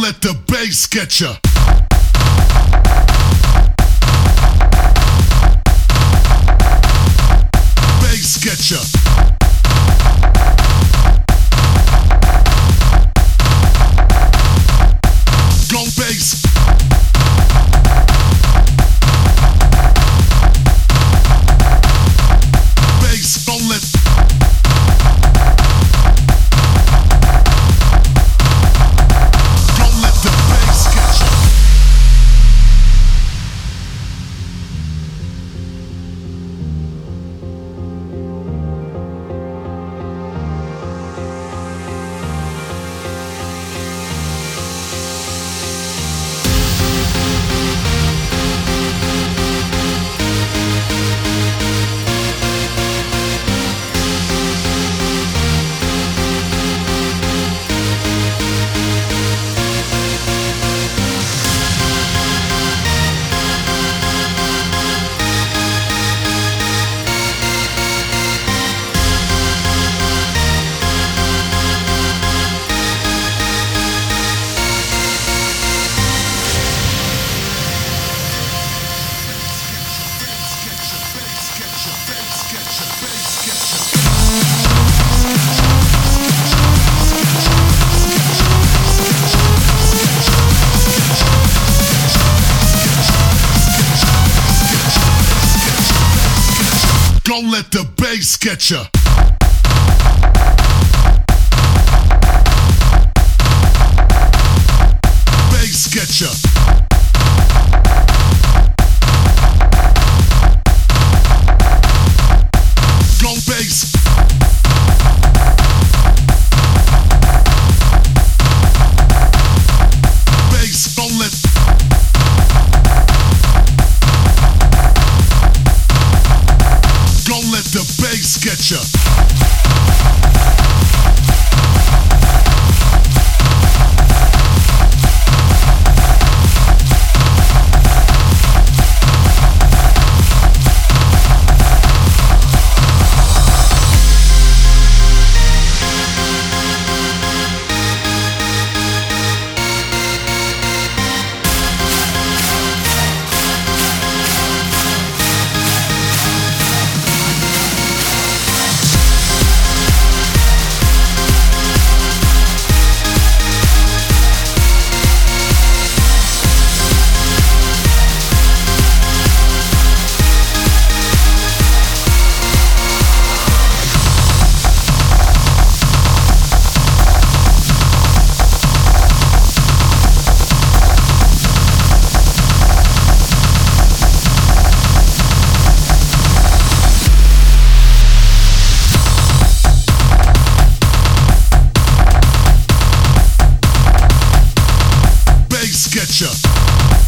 the bass get ya. Bass get ya. Let the bass get ya. Bass get ya. The bass